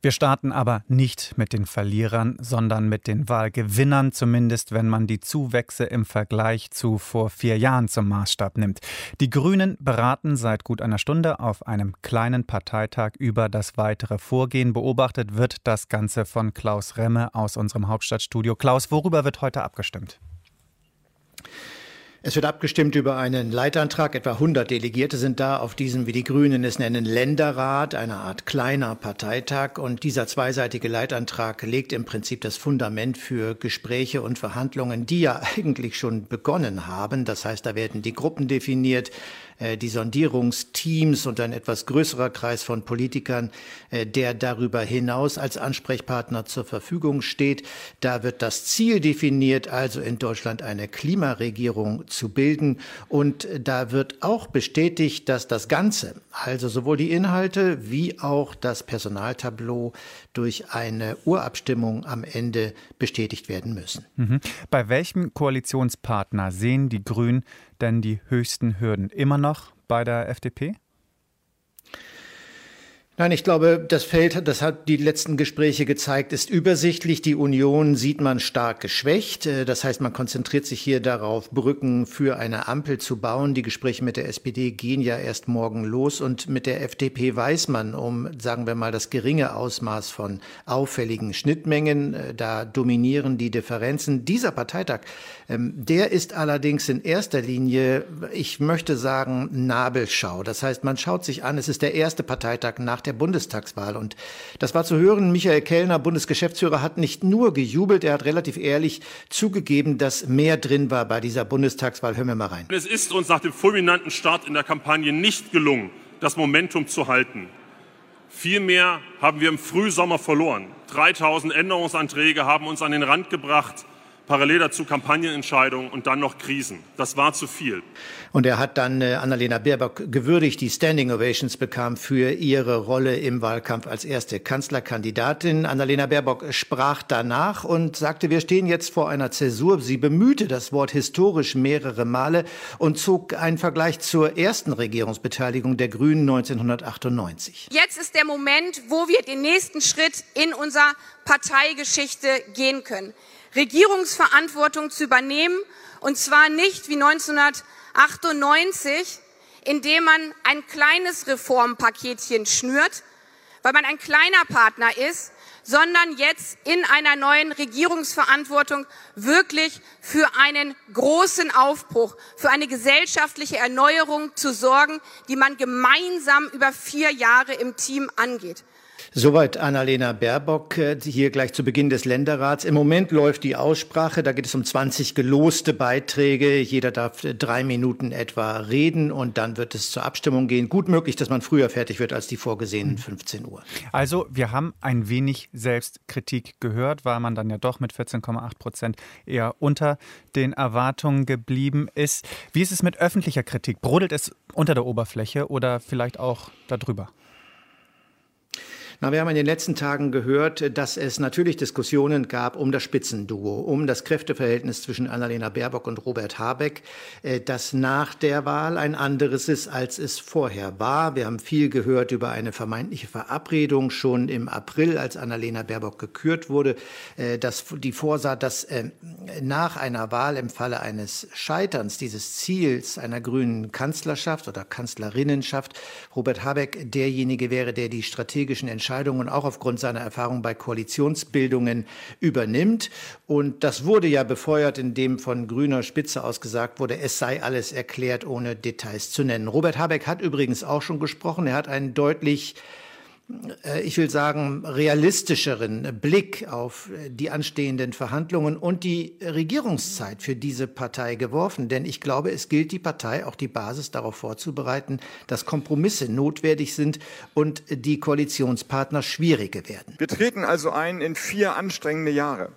Wir starten aber nicht mit den Verlierern, sondern mit den Wahlgewinnern, zumindest wenn man die Zuwächse im Vergleich zu vor vier Jahren zum Maßstab nimmt. Die Grünen beraten seit gut einer Stunde auf einem kleinen Parteitag über das weitere Vorgehen. Beobachtet wird das Ganze von Klaus Remme aus unserem Hauptstadtstudio. Klaus, worüber wird heute abgestimmt? Es wird abgestimmt über einen Leitantrag. Etwa 100 Delegierte sind da auf diesem, wie die Grünen es nennen, Länderrat, eine Art kleiner Parteitag. Und dieser zweiseitige Leitantrag legt im Prinzip das Fundament für Gespräche und Verhandlungen, die ja eigentlich schon begonnen haben. Das heißt, da werden die Gruppen definiert, äh, die Sondierungsteams und ein etwas größerer Kreis von Politikern, äh, der darüber hinaus als Ansprechpartner zur Verfügung steht. Da wird das Ziel definiert, also in Deutschland eine Klimaregierung zu bilden. Und da wird auch bestätigt, dass das Ganze, also sowohl die Inhalte wie auch das Personaltableau durch eine Urabstimmung am Ende bestätigt werden müssen. Mhm. Bei welchem Koalitionspartner sehen die Grünen denn die höchsten Hürden? Immer noch bei der FDP? Nein, ich glaube, das Feld, das hat die letzten Gespräche gezeigt, ist übersichtlich. Die Union sieht man stark geschwächt. Äh, das heißt, man konzentriert sich hier darauf, Brücken für eine Ampel zu bauen. Die Gespräche mit der SPD gehen ja erst morgen los und mit der FDP weiß man um, sagen wir mal, das geringe Ausmaß von auffälligen Schnittmengen. Äh, da dominieren die Differenzen. Dieser Parteitag, ähm, der ist allerdings in erster Linie, ich möchte sagen, Nabelschau. Das heißt, man schaut sich an, es ist der erste Parteitag nach Bundestagswahl. Und das war zu hören, Michael Kellner, Bundesgeschäftsführer, hat nicht nur gejubelt, er hat relativ ehrlich zugegeben, dass mehr drin war bei dieser Bundestagswahl. Hören wir mal rein. Es ist uns nach dem fulminanten Start in der Kampagne nicht gelungen, das Momentum zu halten. Vielmehr haben wir im Frühsommer verloren. 3000 Änderungsanträge haben uns an den Rand gebracht parallel dazu Kampagnenentscheidungen und dann noch Krisen. Das war zu viel. Und er hat dann äh, Annalena Baerbock gewürdigt, die Standing Ovations bekam für ihre Rolle im Wahlkampf als erste Kanzlerkandidatin. Annalena Baerbock sprach danach und sagte, wir stehen jetzt vor einer Zäsur. Sie bemühte das Wort historisch mehrere Male und zog einen Vergleich zur ersten Regierungsbeteiligung der Grünen 1998. Jetzt ist der Moment, wo wir den nächsten Schritt in unserer Parteigeschichte gehen können. Regierungsverantwortung zu übernehmen, und zwar nicht wie 1998, indem man ein kleines Reformpaketchen schnürt, weil man ein kleiner Partner ist, sondern jetzt in einer neuen Regierungsverantwortung wirklich für einen großen Aufbruch, für eine gesellschaftliche Erneuerung zu sorgen, die man gemeinsam über vier Jahre im Team angeht. Soweit Annalena Baerbock äh, hier gleich zu Beginn des Länderrats. Im Moment läuft die Aussprache. Da geht es um 20 geloste Beiträge. Jeder darf drei Minuten etwa reden und dann wird es zur Abstimmung gehen. Gut möglich, dass man früher fertig wird als die vorgesehenen 15 Uhr. Also wir haben ein wenig Selbstkritik gehört, weil man dann ja doch mit 14,8 Prozent eher unter den Erwartungen geblieben ist. Wie ist es mit öffentlicher Kritik? Brodelt es unter der Oberfläche oder vielleicht auch darüber? Na, wir haben in den letzten Tagen gehört, dass es natürlich Diskussionen gab um das Spitzenduo, um das Kräfteverhältnis zwischen Annalena Baerbock und Robert Habeck, äh, das nach der Wahl ein anderes ist, als es vorher war. Wir haben viel gehört über eine vermeintliche Verabredung schon im April, als Annalena Baerbock gekürt wurde, äh, dass die vorsah, dass äh, nach einer Wahl im Falle eines Scheiterns dieses Ziels einer grünen Kanzlerschaft oder Kanzlerinnenschaft Robert Habeck derjenige wäre, der die strategischen Entscheidungen Entscheidungen auch aufgrund seiner Erfahrung bei Koalitionsbildungen übernimmt. Und das wurde ja befeuert, indem von grüner Spitze aus gesagt wurde, es sei alles erklärt, ohne Details zu nennen. Robert Habeck hat übrigens auch schon gesprochen. Er hat einen deutlich ich will sagen, realistischeren Blick auf äh, die anstehenden Verhandlungen und die Regierungszeit für diese Partei geworfen. Denn ich glaube, es gilt die Partei auch die Basis darauf vorzubereiten, dass Kompromisse notwendig sind und die Koalitionspartner schwierige werden. Wir treten also ein in vier anstrengende Jahre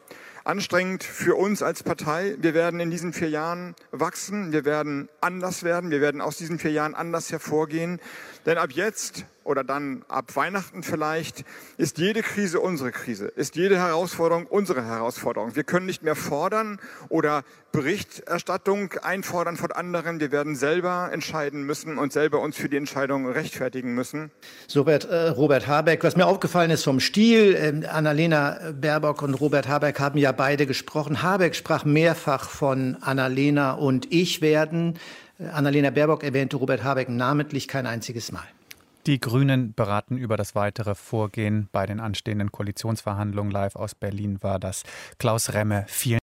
anstrengend für uns als Partei. Wir werden in diesen vier Jahren wachsen, wir werden anders werden, wir werden aus diesen vier Jahren anders hervorgehen. Denn ab jetzt oder dann ab Weihnachten vielleicht, ist jede Krise unsere Krise, ist jede Herausforderung unsere Herausforderung. Wir können nicht mehr fordern oder Berichterstattung einfordern von anderen. Wir werden selber entscheiden müssen und selber uns für die Entscheidung rechtfertigen müssen. Robert, äh, Robert Habeck, was mir aufgefallen ist vom Stil, äh, Annalena Baerbock und Robert Habeck haben ja beide gesprochen. Habeck sprach mehrfach von Annalena und ich werden. Annalena Baerbock erwähnte Robert Habeck namentlich kein einziges Mal. Die Grünen beraten über das weitere Vorgehen bei den anstehenden Koalitionsverhandlungen. Live aus Berlin war das Klaus Remme. Vielen